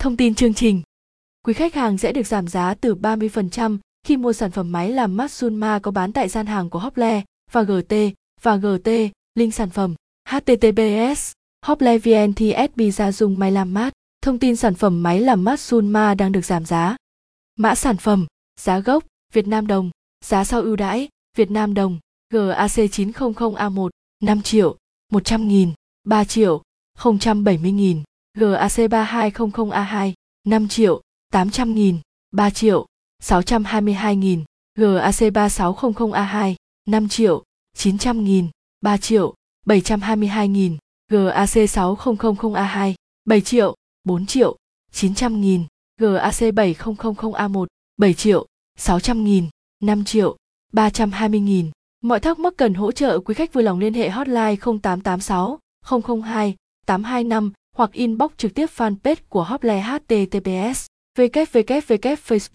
Thông tin chương trình. Quý khách hàng sẽ được giảm giá từ 30% khi mua sản phẩm máy làm mát Sunma có bán tại gian hàng của Hople và GT và GT, link sản phẩm. Https Hople VNTSB gia dùng máy làm mát. Thông tin sản phẩm máy làm mát Sunma đang được giảm giá. Mã sản phẩm, giá gốc, Việt Nam đồng, giá sau ưu đãi, Việt Nam đồng, GAC 900A1, 5 triệu, 100 nghìn, 3 triệu, 070 nghìn, GAC 3200A2, 5 triệu, 800 nghìn, 3 triệu, 622 nghìn, GAC 3600A2, 5 triệu, 900 nghìn, 3 triệu, 722 nghìn, GAC 6000A2, 7 triệu, 4 triệu, 900 nghìn, GAC 7000A1, 7 triệu, 600 nghìn, 5 triệu, 320 nghìn. Mọi thắc mắc cần hỗ trợ quý khách vui lòng liên hệ hotline 0886 002 825 hoặc inbox trực tiếp fanpage của Hople https www facebook